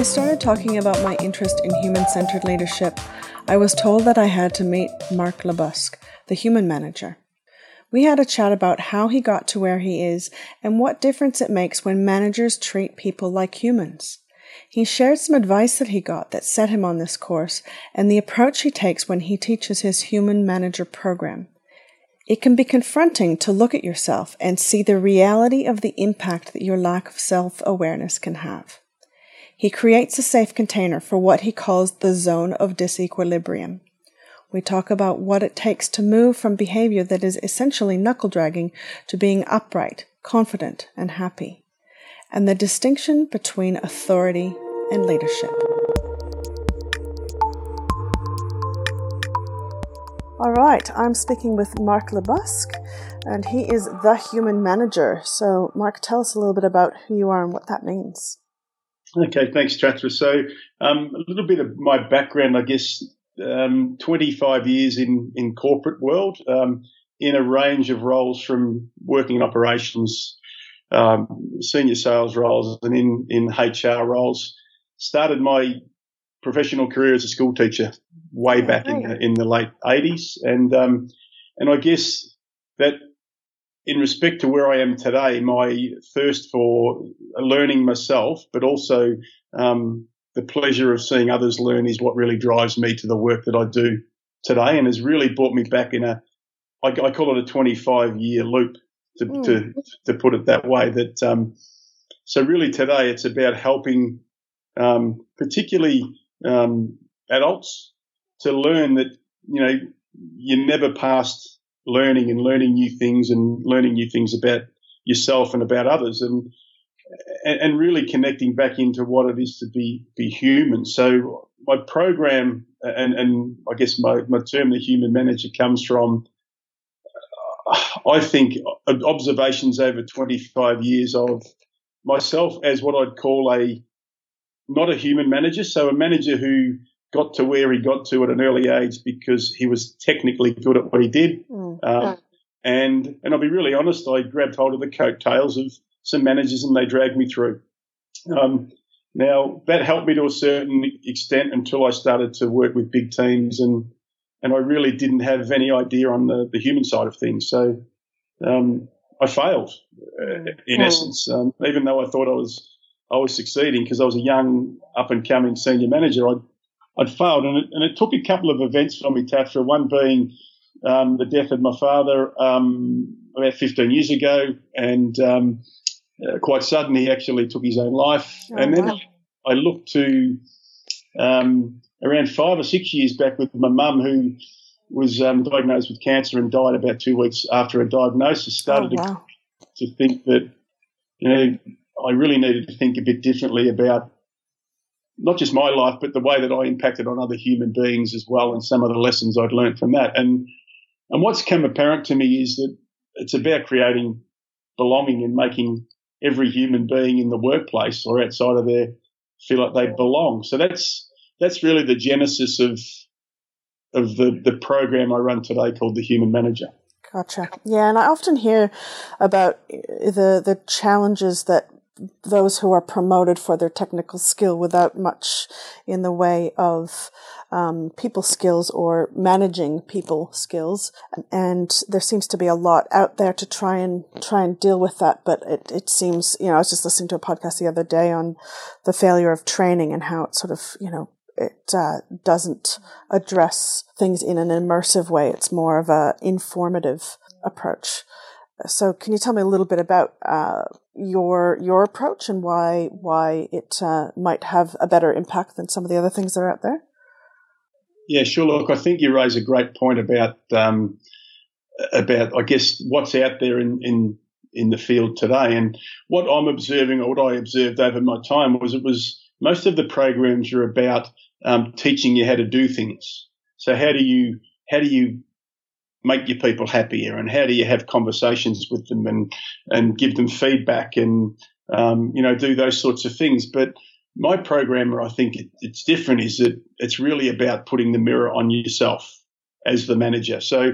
I started talking about my interest in human centered leadership, I was told that I had to meet Mark LeBusque, the human manager. We had a chat about how he got to where he is and what difference it makes when managers treat people like humans. He shared some advice that he got that set him on this course and the approach he takes when he teaches his human manager program. It can be confronting to look at yourself and see the reality of the impact that your lack of self awareness can have. He creates a safe container for what he calls the zone of disequilibrium. We talk about what it takes to move from behavior that is essentially knuckle dragging to being upright, confident, and happy, and the distinction between authority and leadership. All right, I'm speaking with Mark LeBusque, and he is the human manager. So, Mark, tell us a little bit about who you are and what that means. Okay, thanks, Tathra. So, um, a little bit of my background, I guess, um, 25 years in in corporate world, um, in a range of roles from working in operations, um, senior sales roles, and in in HR roles. Started my professional career as a school teacher way back in the, in the late 80s, and um, and I guess that in respect to where I am today, my thirst for learning myself, but also um, the pleasure of seeing others learn is what really drives me to the work that I do today and has really brought me back in a, I, I call it a 25 year loop to, mm. to, to, put it that way. That, um, so really today it's about helping, um, particularly, um, adults to learn that, you know, you're never past learning and learning new things and learning new things about yourself and about others and and, really connecting back into what it is to be be human. So my program and and I guess my, my term the human manager comes from I think observations over 25 years of myself as what I'd call a not a human manager, so a manager who got to where he got to at an early age because he was technically good at what he did. Mm. Um, and and I'll be really honest, I grabbed hold of the coattails of some managers and they dragged me through. Um, now that helped me to a certain extent until I started to work with big teams and and I really didn't have any idea on the, the human side of things. So um, I failed uh, in essence, um, even though I thought I was I was succeeding because I was a young up and coming senior manager. I I'd failed, and it, and it took a couple of events for me, Tathra. One being um, the death of my father um, about 15 years ago, and um, uh, quite suddenly he actually took his own life. Oh, and then wow. I looked to um, around five or six years back with my mum, who was um, diagnosed with cancer and died about two weeks after a diagnosis. Started oh, wow. to, to think that you know I really needed to think a bit differently about not just my life, but the way that I impacted on other human beings as well, and some of the lessons I'd learned from that. And and what's come apparent to me is that it's about creating belonging and making every human being in the workplace or outside of there feel like they belong. So that's that's really the genesis of of the, the program I run today called the Human Manager. Gotcha. Yeah, and I often hear about uh, the the challenges that those who are promoted for their technical skill without much in the way of um, people skills or managing people skills. And there seems to be a lot out there to try and try and deal with that. But it, it seems, you know, I was just listening to a podcast the other day on the failure of training and how it sort of, you know, it uh, doesn't address things in an immersive way. It's more of a informative approach. So, can you tell me a little bit about uh, your your approach and why why it uh, might have a better impact than some of the other things that are out there? Yeah, sure. Look, I think you raise a great point about um, about I guess what's out there in, in in the field today, and what I'm observing or what I observed over my time was it was most of the programs are about um, teaching you how to do things. So how do you how do you make your people happier? And how do you have conversations with them and and give them feedback and um, you know do those sorts of things? But my programmer i think it, it's different is that it's really about putting the mirror on yourself as the manager. So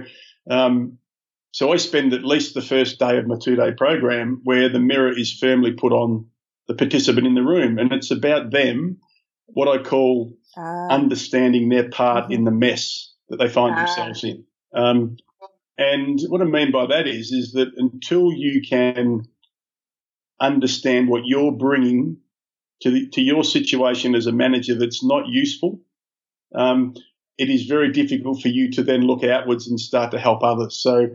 um, so i spend at least the first day of my two day program where the mirror is firmly put on the participant in the room. And it's about them what I call uh, understanding their part mm-hmm. in the mess that they find uh, themselves in. Um, and what I mean by that is, is that until you can understand what you're bringing to the, to your situation as a manager that's not useful, um, it is very difficult for you to then look outwards and start to help others. So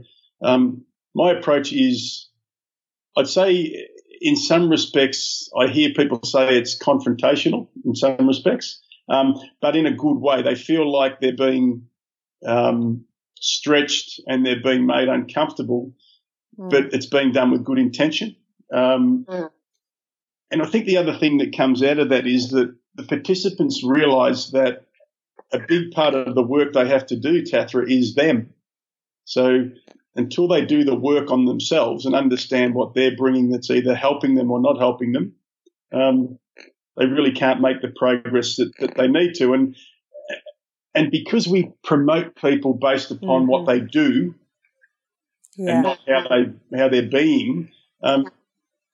um, my approach is, I'd say, in some respects, I hear people say it's confrontational in some respects, um, but in a good way. They feel like they're being um, stretched and they're being made uncomfortable, mm. but it's being done with good intention. Um, mm. And I think the other thing that comes out of that is that the participants realise that a big part of the work they have to do, Tathra, is them. So until they do the work on themselves and understand what they're bringing that's either helping them or not helping them, um, they really can't make the progress that, that they need to. And and because we promote people based upon mm-hmm. what they do yeah. and not how they how they're being, um,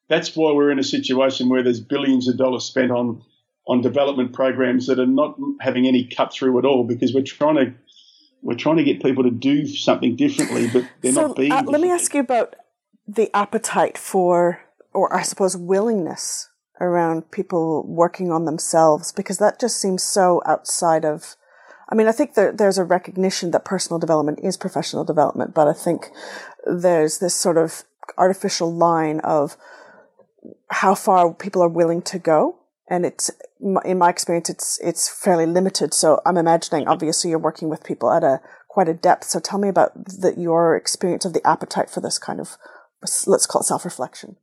that's why we're in a situation where there's billions of dollars spent on on development programs that are not having any cut through at all because we're trying to we're trying to get people to do something differently, but they're so, not being. Uh, let me ask you about the appetite for, or I suppose willingness around people working on themselves, because that just seems so outside of. I mean, I think there, there's a recognition that personal development is professional development, but I think there's this sort of artificial line of how far people are willing to go. And it's in my experience it's it's fairly limited. So i'm imagining obviously you're working with people at a quite a depth. So tell me about the, your experience of the appetite for this kind of let's call it self-reflection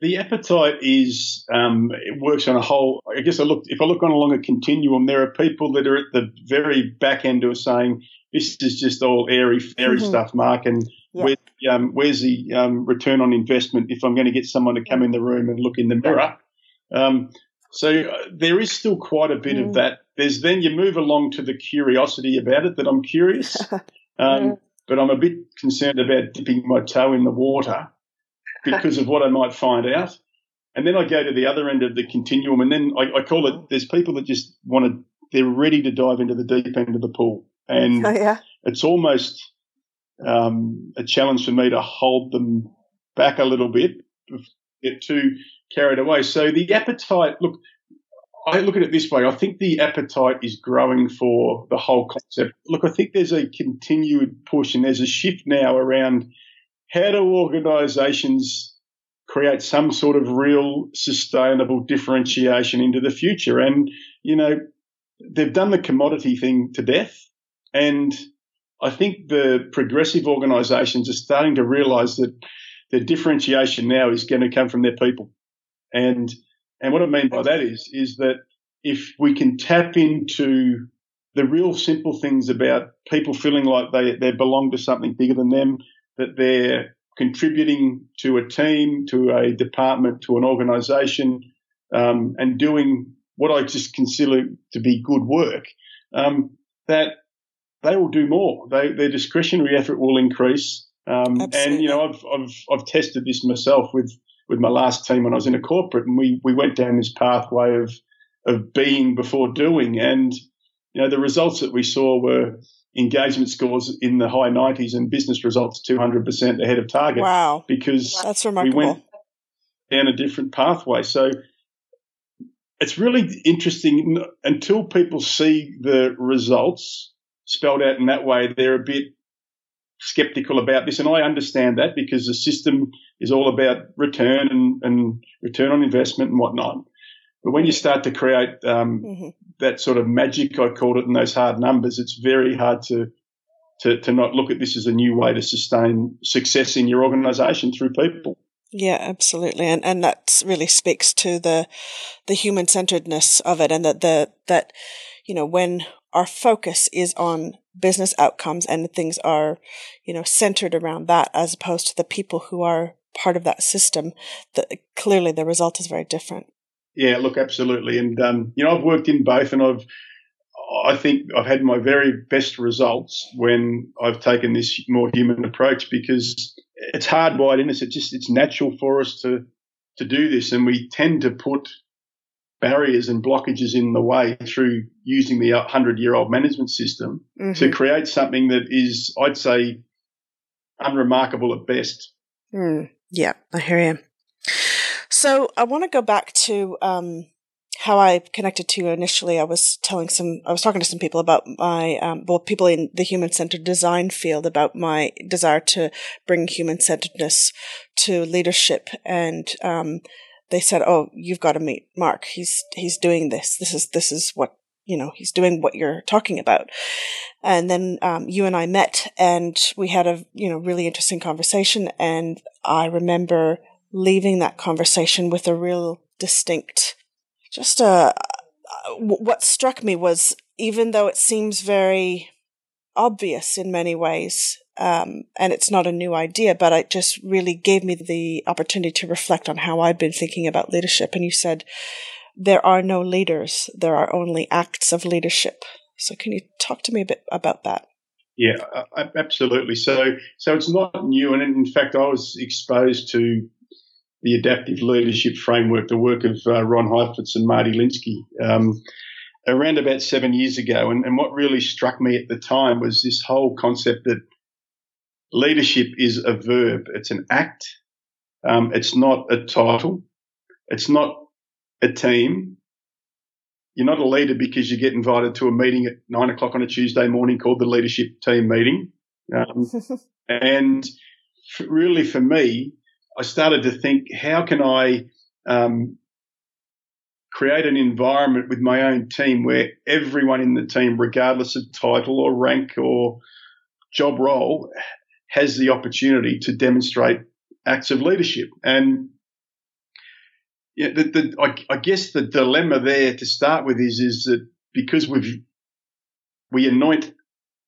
the appetite is um, it works on a whole i guess i look if i look on along a continuum there are people that are at the very back end who are saying this is just all airy fairy mm-hmm. stuff mark and yeah. where, um, where's the um, return on investment if i'm going to get someone to come in the room and look in the mirror um, so uh, there is still quite a bit mm. of that. There's then you move along to the curiosity about it that I'm curious, um, yeah. but I'm a bit concerned about dipping my toe in the water because of what I might find out. And then I go to the other end of the continuum, and then I, I call it. There's people that just want to. They're ready to dive into the deep end of the pool, and oh, yeah. it's almost um, a challenge for me to hold them back a little bit, get too carried away. So the appetite, look, I look at it this way. I think the appetite is growing for the whole concept. Look, I think there's a continued push and there's a shift now around how do organisations create some sort of real sustainable differentiation into the future? And, you know, they've done the commodity thing to death. And I think the progressive organisations are starting to realise that the differentiation now is going to come from their people. And and what I mean by that is is that if we can tap into the real simple things about people feeling like they, they belong to something bigger than them, that they're contributing to a team, to a department, to an organisation, um, and doing what I just consider to be good work, um, that they will do more. They, their discretionary effort will increase. Um, and you know, I've, I've I've tested this myself with with my last team when I was in a corporate, and we we went down this pathway of of being before doing, and you know the results that we saw were engagement scores in the high 90s and business results 200% ahead of target. Wow, because that's remarkable. We went down a different pathway, so. It's really interesting until people see the results spelled out in that way. They're a bit skeptical about this, and I understand that because the system is all about return and, and return on investment and whatnot. But when you start to create um, mm-hmm. that sort of magic, I called it, in those hard numbers, it's very hard to, to to not look at this as a new way to sustain success in your organisation through people. Yeah, absolutely, and and that really speaks to the the human centeredness of it, and that the that you know when our focus is on business outcomes and things are, you know, centered around that as opposed to the people who are part of that system, that clearly the result is very different. Yeah, look, absolutely. And, um, you know, I've worked in both and I've, I think I've had my very best results when I've taken this more human approach because it's hardwired in us. It's just, it's natural for us to, to do this. And we tend to put barriers and blockages in the way through using the 100 year old management system mm-hmm. to create something that is, I'd say, unremarkable at best. Mm, yeah, I hear you. So I want to go back to um, how I connected to you initially. I was telling some, I was talking to some people about my, um, well, people in the human centered design field about my desire to bring human centeredness to leadership. And, um, they said, "Oh, you've got to meet Mark. He's he's doing this. This is this is what you know. He's doing what you're talking about." And then um, you and I met, and we had a you know really interesting conversation. And I remember leaving that conversation with a real distinct, just a. What struck me was even though it seems very obvious in many ways, um, and it's not a new idea, but it just really gave me the opportunity to reflect on how I'd been thinking about leadership. And you said, there are no leaders, there are only acts of leadership. So can you talk to me a bit about that? Yeah, absolutely. So, so it's not new, and in fact, I was exposed to the adaptive leadership framework, the work of uh, Ron Heifetz and Marty Linsky, um, around about seven years ago. And, and what really struck me at the time was this whole concept that leadership is a verb. It's an act. Um, it's not a title. It's not a team. You're not a leader because you get invited to a meeting at nine o'clock on a Tuesday morning called the leadership team meeting. Um, and really for me, I started to think, how can I um, create an environment with my own team where everyone in the team, regardless of title or rank or job role, has the opportunity to demonstrate acts of leadership. And yeah, the, the, I, I, guess the dilemma there to start with is is that because we've we anoint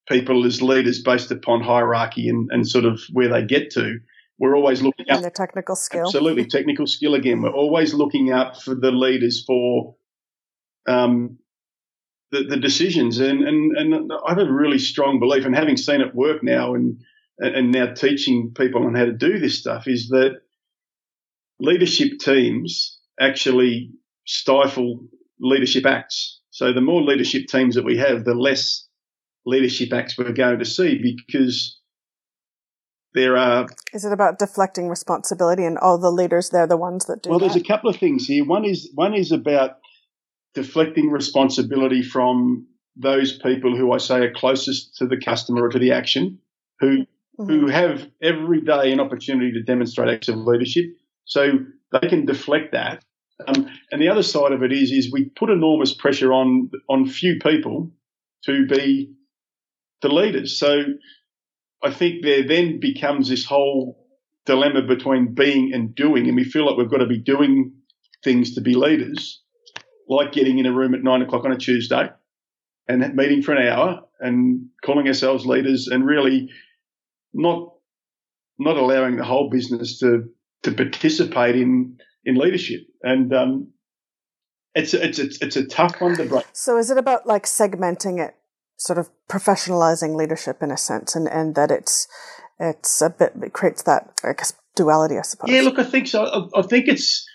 people as leaders based upon hierarchy and, and sort of where they get to, we're always looking at the technical skill. Absolutely, technical skill again. We're always looking out for the leaders for um, the, the decisions, and, and and I have a really strong belief, and having seen it work now and and now teaching people on how to do this stuff is that leadership teams actually stifle leadership acts. So the more leadership teams that we have, the less leadership acts we're going to see because there are. Is it about deflecting responsibility and all the leaders? They're the ones that do. Well, that? there's a couple of things here. One is one is about deflecting responsibility from those people who I say are closest to the customer or to the action, who mm-hmm. who have every day an opportunity to demonstrate acts of leadership. So they can deflect that. Um, and the other side of it is, is we put enormous pressure on on few people to be the leaders. So I think there then becomes this whole dilemma between being and doing, and we feel like we've got to be doing things to be leaders, like getting in a room at nine o'clock on a Tuesday and meeting for an hour and calling ourselves leaders and really not not allowing the whole business to to participate in in leadership. And um, it's it's it's it's a tough one to break. So is it about like segmenting it, sort of professionalizing leadership in a sense, and and that it's it's a bit it creates that I guess duality, I suppose. Yeah, look, I think so. I, I think it's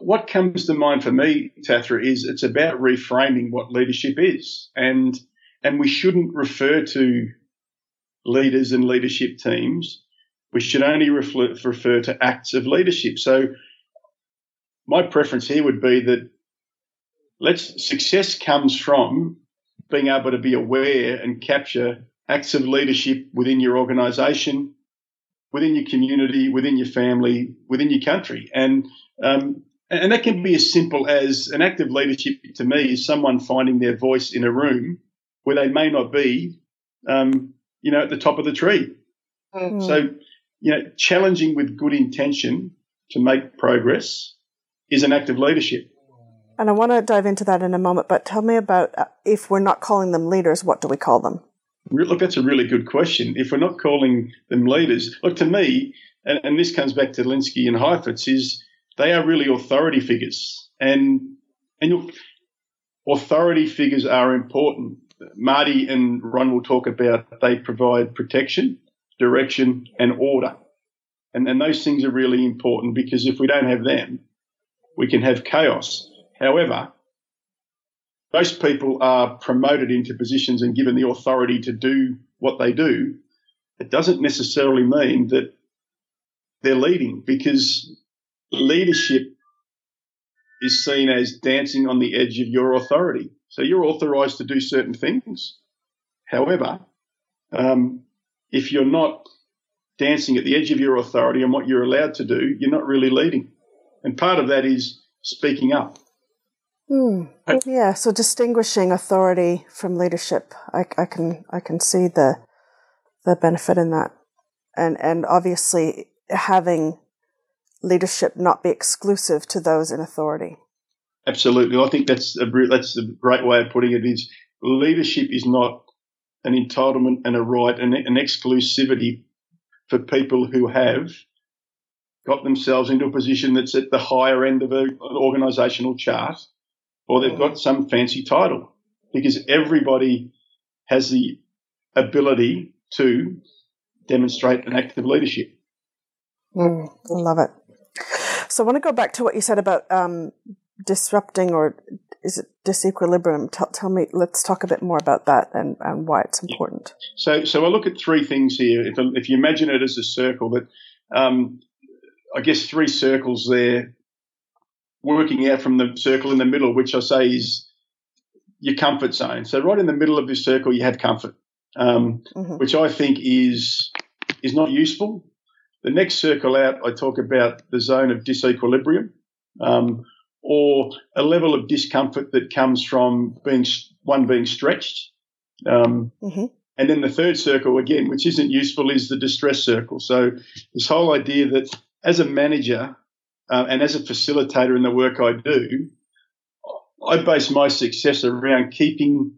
what comes to mind for me, Tathra, is it's about reframing what leadership is, and and we shouldn't refer to leaders and leadership teams, we should only refer, refer to acts of leadership. So my preference here would be that let's success comes from being able to be aware and capture acts of leadership within your organization, within your community, within your family, within your country. And um, and that can be as simple as an act of leadership to me is someone finding their voice in a room where they may not be um, you know, at the top of the tree. Mm. So, you know, challenging with good intention to make progress is an act of leadership. And I want to dive into that in a moment, but tell me about uh, if we're not calling them leaders, what do we call them? Look, that's a really good question. If we're not calling them leaders, look, to me, and, and this comes back to Linsky and Heifetz, is they are really authority figures. And, and look, authority figures are important Marty and Ron will talk about they provide protection, direction, and order. And, and those things are really important because if we don't have them, we can have chaos. However, most people are promoted into positions and given the authority to do what they do, it doesn't necessarily mean that they're leading because leadership is seen as dancing on the edge of your authority. So you're authorized to do certain things. However, um, if you're not dancing at the edge of your authority and what you're allowed to do, you're not really leading. And part of that is speaking up. Mm. Yeah, so distinguishing authority from leadership, I, I, can I can see the the benefit in that, and and obviously having leadership not be exclusive to those in authority. Absolutely, I think that's a that's a great way of putting it. Is leadership is not an entitlement and a right and an exclusivity for people who have got themselves into a position that's at the higher end of an organisational chart or they've got some fancy title because everybody has the ability to demonstrate an act of leadership. Mm, I love it. So I want to go back to what you said about um, disrupting or is it disequilibrium? Tell, tell, me, let's talk a bit more about that and, and why it's important. Yeah. So, so I look at three things here. If, if you imagine it as a circle, that um, I guess three circles there working out from the circle in the middle, which I say is your comfort zone. So right in the middle of this circle, you have comfort, um, mm-hmm. which I think is is not useful. The next circle out, I talk about the zone of disequilibrium, um, or a level of discomfort that comes from being one being stretched. Um, mm-hmm. And then the third circle again, which isn't useful, is the distress circle. So this whole idea that as a manager, uh, and as a facilitator in the work I do, I base my success around keeping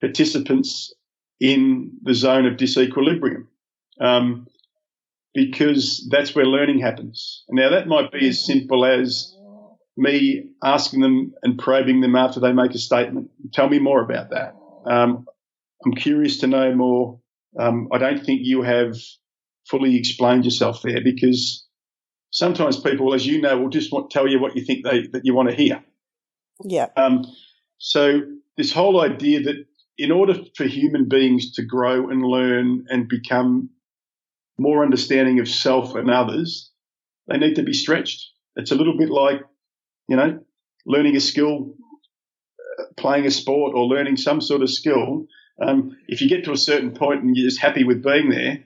participants in the zone of disequilibrium um, because that's where learning happens. Now, that might be as simple as me asking them and probing them after they make a statement. Tell me more about that. Um, I'm curious to know more. Um, I don't think you have fully explained yourself there because sometimes people, as you know, will just want, tell you what you think they, that you want to hear. Yeah. Um, so this whole idea that in order for human beings to grow and learn and become more understanding of self and others, they need to be stretched. It's a little bit like, you know, learning a skill, uh, playing a sport or learning some sort of skill. Um, if you get to a certain point and you're just happy with being there,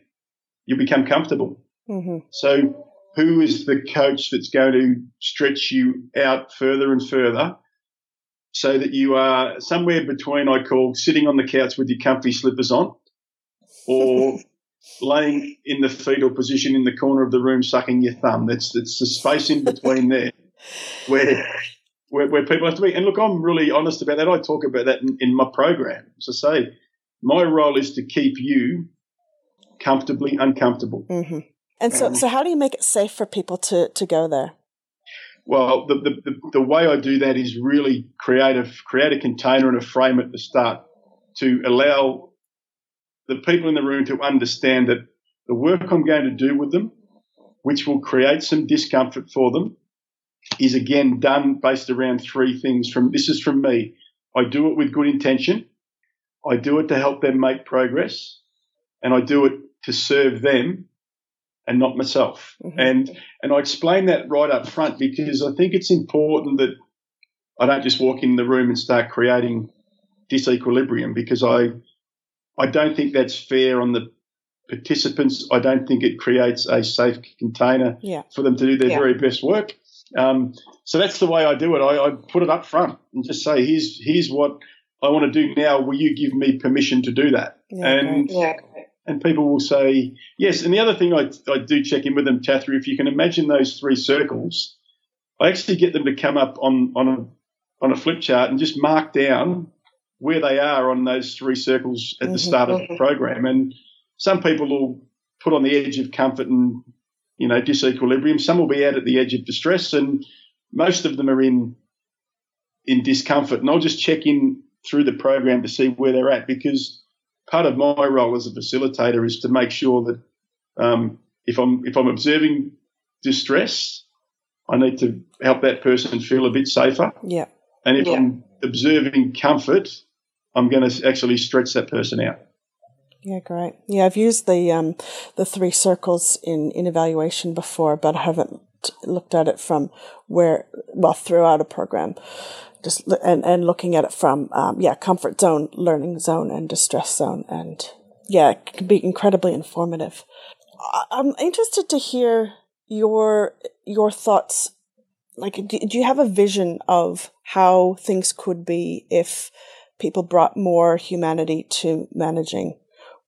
you become comfortable. Mm-hmm. So who is the coach that's going to stretch you out further and further so that you are somewhere between, I call, sitting on the couch with your comfy slippers on or laying in the fetal position in the corner of the room sucking your thumb. That's, that's the space in between there where, where, where, people have to be. And look, I'm really honest about that. I talk about that in, in my program. So say my role is to keep you comfortably uncomfortable. Mm-hmm. And so, um, so how do you make it safe for people to, to go there? Well, the, the, the, way I do that is really create a, create a container and a frame at the start to allow the people in the room to understand that the work I'm going to do with them, which will create some discomfort for them, is again done based around three things. From this is from me. I do it with good intention. I do it to help them make progress, and I do it to serve them and not myself. Mm-hmm. And and I explain that right up front because I think it's important that I don't just walk in the room and start creating disequilibrium because I I don't think that's fair on the participants. I don't think it creates a safe container yeah. for them to do their yeah. very best work. Um, so that's the way I do it. I, I, put it up front and just say, here's here's what I want to do now. Will you give me permission to do that? Yeah, and yeah and people will say yes. And the other thing I, I do check in with them, Tathra, if you can imagine those three circles, I actually get them to come up on on a on a flip chart and just mark down where they are on those three circles at the mm-hmm. start of the program. And some people will put on the edge of comfort and you know disequilibrium. Some will be out at the edge of distress, and most of them are in in discomfort. And I'll just check in through the program to see where they're at because part of my role as a facilitator is to make sure that um, if I'm if I'm observing distress, I need to help that person feel a bit safer. Yeah. And if yeah. I'm observing comfort, I'm going to actually stretch that person out. Yeah, great. Yeah, I've used the um, the three circles in, in evaluation before, but I haven't looked at it from where well throughout a program, just and and looking at it from um, yeah comfort zone, learning zone, and distress zone, and yeah, it can be incredibly informative. I'm interested to hear your your thoughts. Like, do, do you have a vision of how things could be if people brought more humanity to managing,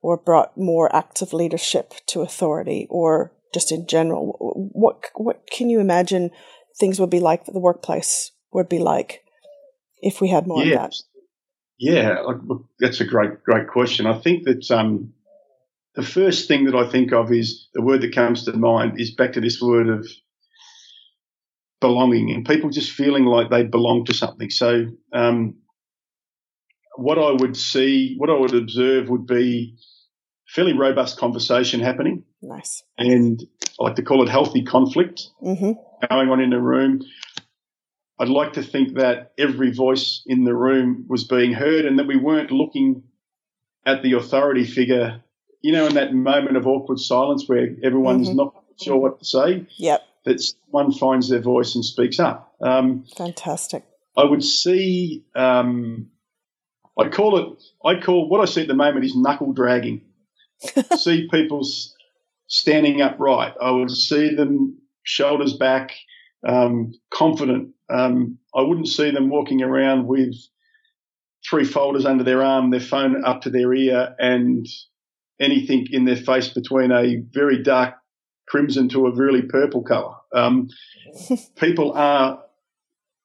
or brought more active leadership to authority, or just in general? What what can you imagine things would be like? That the workplace would be like if we had more yeah. of that. Yeah, that's a great great question. I think that um, the first thing that I think of is the word that comes to mind is back to this word of belonging and people just feeling like they belong to something. So, um, what I would see, what I would observe would be fairly robust conversation happening. Nice. And I like to call it healthy conflict mm-hmm. going on in a room. I'd like to think that every voice in the room was being heard and that we weren't looking at the authority figure, you know, in that moment of awkward silence where everyone's mm-hmm. not sure what to say. Yep. That one finds their voice and speaks up. Um, Fantastic. I would see, um, I call it, I call what I see at the moment is knuckle dragging. see people standing upright. I would see them shoulders back, um, confident. Um, I wouldn't see them walking around with three folders under their arm, their phone up to their ear, and anything in their face between a very dark crimson to a really purple color. Um, people are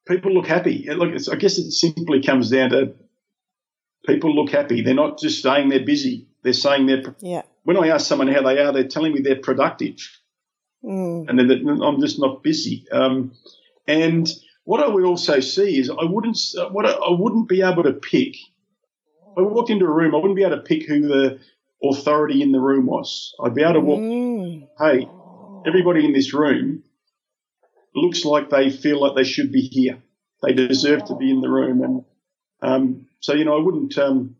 people look happy. Look, I guess it simply comes down to people look happy. They're not just saying they're busy. They're saying they're. Yeah. When I ask someone how they are, they're telling me they're productive, mm. and then I'm just not busy. Um, and what I would also see is I wouldn't what I, I wouldn't be able to pick. If I walked into a room, I wouldn't be able to pick who the authority in the room was. I'd be able to walk. Mm. Hey, everybody in this room looks like they feel like they should be here. They deserve to be in the room, and um, so you know, I wouldn't um,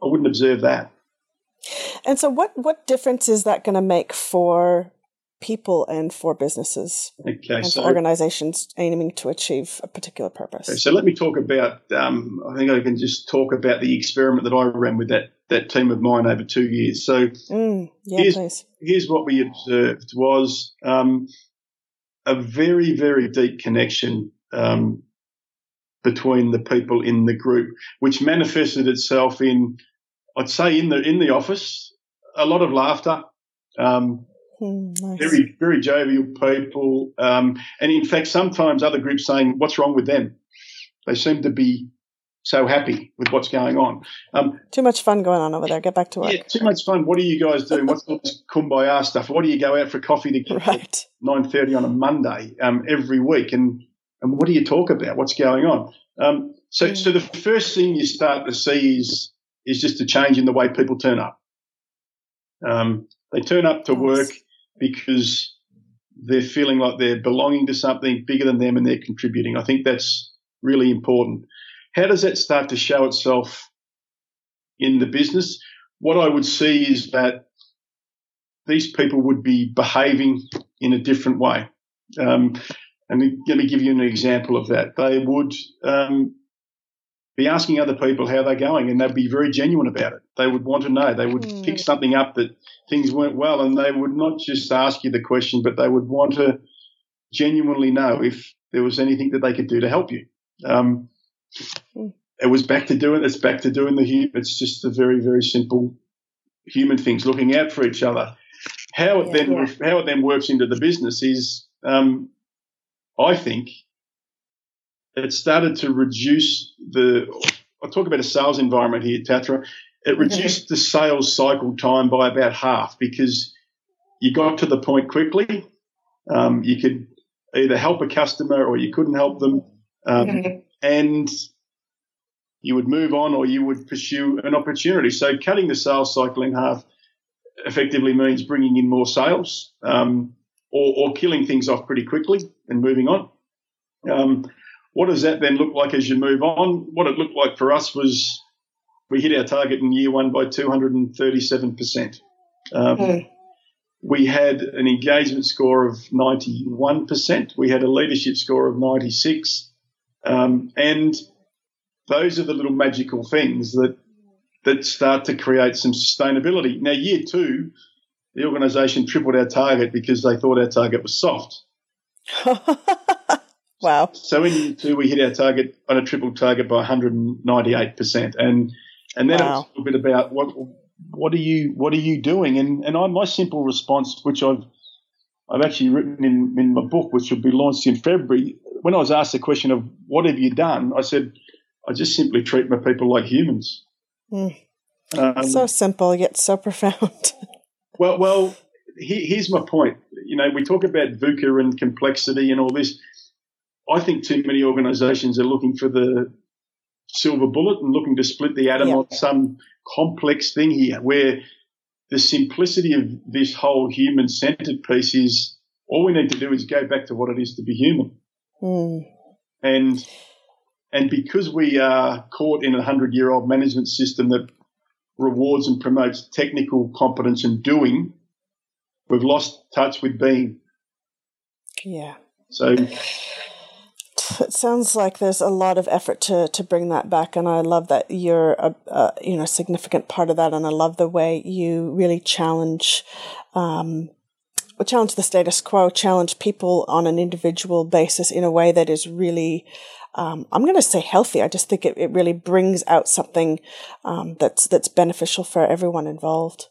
I wouldn't observe that. And so, what what difference is that going to make for people and for businesses okay, and so, for organizations aiming to achieve a particular purpose? Okay, so, let me talk about. Um, I think I can just talk about the experiment that I ran with that that team of mine over two years. So, mm, yeah, here's, please. here's what we observed was um, a very very deep connection. Um, between the people in the group, which manifested itself in, I'd say, in the in the office, a lot of laughter, um, mm, nice. very very jovial people, um, and in fact, sometimes other groups saying, "What's wrong with them?" They seem to be so happy with what's going on. Um, too much fun going on over there. Get back to work. Yeah, too much fun. What are you guys doing? What's all this kumbaya stuff? Why do you go out for coffee together right. nine thirty on a Monday um, every week? And and what do you talk about? What's going on? Um, so, so the first thing you start to see is is just a change in the way people turn up. Um, they turn up to work because they're feeling like they're belonging to something bigger than them and they're contributing. I think that's really important. How does that start to show itself in the business? What I would see is that these people would be behaving in a different way. Um, and let me give you an example of that. They would um, be asking other people how they're going, and they'd be very genuine about it. They would want to know. They would mm. pick something up that things weren't well, and they would not just ask you the question, but they would want to genuinely know if there was anything that they could do to help you. Um, mm. It was back to doing. It's back to doing the human. It's just the very, very simple human things, looking out for each other. How it yeah, then yeah. how it then works into the business is um, I think it started to reduce the. I'll talk about a sales environment here, Tathra. It reduced the sales cycle time by about half because you got to the point quickly. Um, you could either help a customer or you couldn't help them, um, and you would move on or you would pursue an opportunity. So cutting the sales cycle in half effectively means bringing in more sales. Um, or, or killing things off pretty quickly and moving on. Um, what does that then look like as you move on? What it looked like for us was we hit our target in year one by 237%. Um, mm. We had an engagement score of 91%. We had a leadership score of 96. Um, and those are the little magical things that that start to create some sustainability. Now, year two, the organisation tripled our target because they thought our target was soft. wow. So in year two, we hit our target on a triple target by 198%. And and then wow. it was a little bit about what what are you what are you doing? And and I, my simple response, which I've I've actually written in, in my book, which will be launched in February. When I was asked the question of what have you done, I said I just simply treat my people like humans. Mm. Um, so simple yet so profound. well, well, he, here's my point. You know, we talk about VUCA and complexity and all this. I think too many organisations are looking for the silver bullet and looking to split the atom on some complex thing here where the simplicity of this whole human centered piece is all we need to do is go back to what it is to be human. Mm. And and because we are caught in a hundred year old management system that rewards and promotes technical competence and doing, we've lost touch with being. Yeah. So it sounds like there's a lot of effort to to bring that back, and I love that you're a, a you know significant part of that, and I love the way you really challenge. Um, challenge the status quo, challenge people on an individual basis in a way that is really, um, I'm going to say healthy. I just think it, it really brings out something um, that's that's beneficial for everyone involved.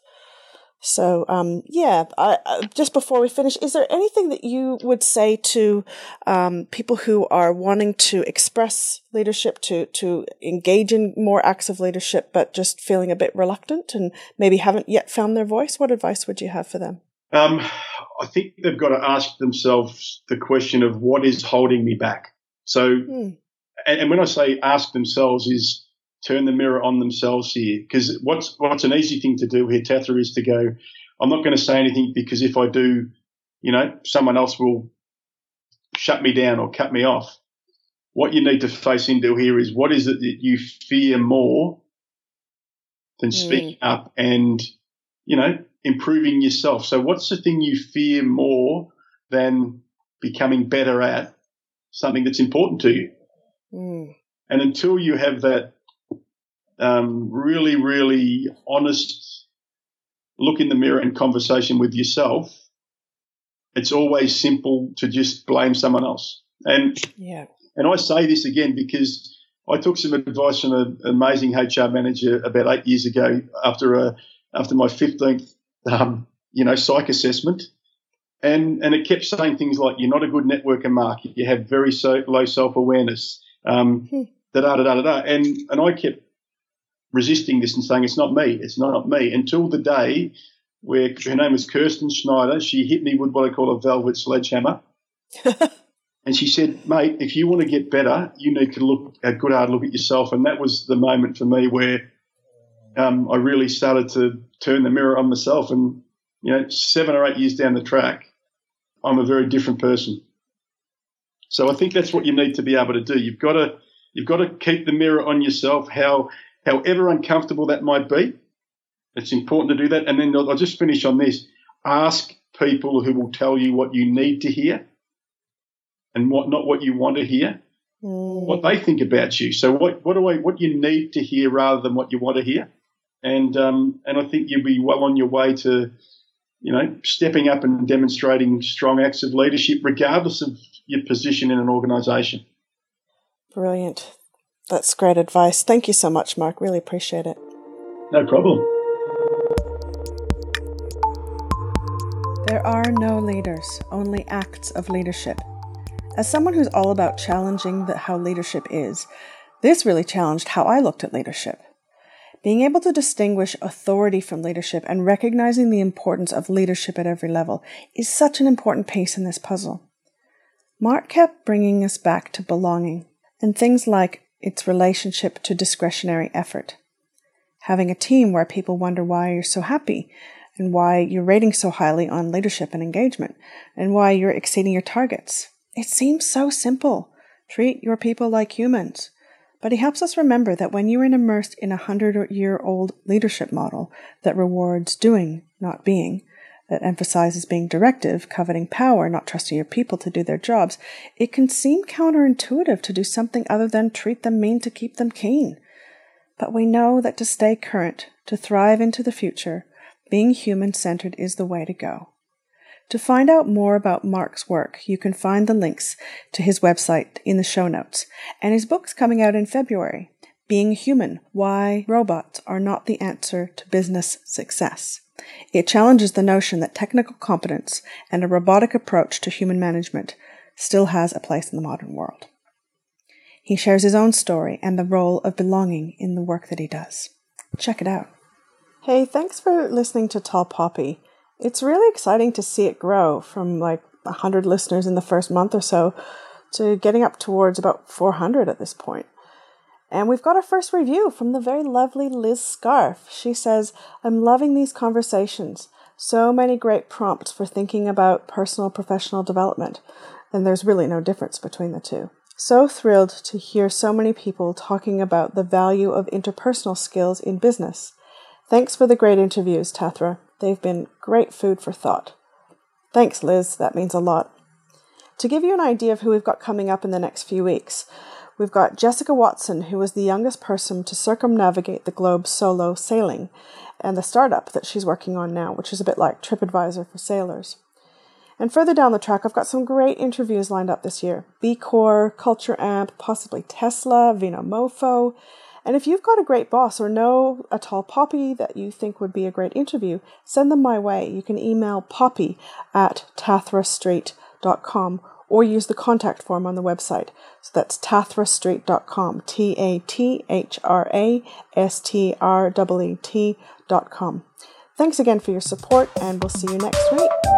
So, um, yeah, I, I, just before we finish, is there anything that you would say to um, people who are wanting to express leadership, to to engage in more acts of leadership, but just feeling a bit reluctant and maybe haven't yet found their voice? What advice would you have for them? Um, I think they've got to ask themselves the question of what is holding me back. So, hmm. and, and when I say ask themselves, is turn the mirror on themselves here. Because what's what's an easy thing to do here, Tathra, is to go, I'm not going to say anything because if I do, you know, someone else will shut me down or cut me off. What you need to face into here is what is it that you fear more than mm. speaking up and, you know, improving yourself. So what's the thing you fear more than becoming better at something that's important to you? Mm. And until you have that um, really, really honest look in the mirror and conversation with yourself, it's always simple to just blame someone else. And yeah. and I say this again because I took some advice from an amazing HR manager about eight years ago after a after my fifteenth um, you know psych assessment, and and it kept saying things like you're not a good networker, Mark. You have very so, low self awareness. Um, hmm. da da da da da. And and I kept resisting this and saying, it's not me, it's not me, until the day where her name was Kirsten Schneider. She hit me with what I call a velvet sledgehammer. and she said, mate, if you want to get better, you need to look a good hard look at yourself. And that was the moment for me where um, I really started to turn the mirror on myself. And, you know, seven or eight years down the track, I'm a very different person. So I think that's what you need to be able to do. You've got to you've got to keep the mirror on yourself. How however uncomfortable that might be. It's important to do that. And then I'll just finish on this. Ask people who will tell you what you need to hear and what not what you want to hear, mm. what they think about you. So what what do I what you need to hear rather than what you want to hear, and um, and I think you'll be well on your way to, you know, stepping up and demonstrating strong acts of leadership, regardless of your position in an organisation. Brilliant. That's great advice. Thank you so much, Mark. Really appreciate it. No problem. There are no leaders, only acts of leadership. As someone who's all about challenging the, how leadership is, this really challenged how I looked at leadership. Being able to distinguish authority from leadership and recognizing the importance of leadership at every level is such an important piece in this puzzle. Mark kept bringing us back to belonging and things like its relationship to discretionary effort. Having a team where people wonder why you're so happy and why you're rating so highly on leadership and engagement and why you're exceeding your targets. It seems so simple, Treat your people like humans. But he helps us remember that when you are immersed in a hundred year old leadership model that rewards doing, not being, that emphasizes being directive, coveting power, not trusting your people to do their jobs, it can seem counterintuitive to do something other than treat them mean to keep them keen. But we know that to stay current, to thrive into the future, being human centered is the way to go. To find out more about Mark's work, you can find the links to his website in the show notes, and his book's coming out in February Being Human Why Robots Are Not the Answer to Business Success. It challenges the notion that technical competence and a robotic approach to human management still has a place in the modern world. He shares his own story and the role of belonging in the work that he does. Check it out. Hey, thanks for listening to Tall Poppy. It's really exciting to see it grow from like 100 listeners in the first month or so to getting up towards about 400 at this point. And we've got our first review from the very lovely Liz Scarf. She says, I'm loving these conversations. So many great prompts for thinking about personal professional development. And there's really no difference between the two. So thrilled to hear so many people talking about the value of interpersonal skills in business. Thanks for the great interviews, Tathra. They've been great food for thought. Thanks, Liz. That means a lot. To give you an idea of who we've got coming up in the next few weeks, We've got Jessica Watson, who was the youngest person to circumnavigate the globe solo sailing, and the startup that she's working on now, which is a bit like TripAdvisor for sailors. And further down the track, I've got some great interviews lined up this year B Corps, Culture Amp, possibly Tesla, Vinomofo. And if you've got a great boss or know a tall poppy that you think would be a great interview, send them my way. You can email poppy at tathrastreet.com or use the contact form on the website. So that's tathrastreet.com, T A T H R A S T R E E T.com. Thanks again for your support, and we'll see you next week.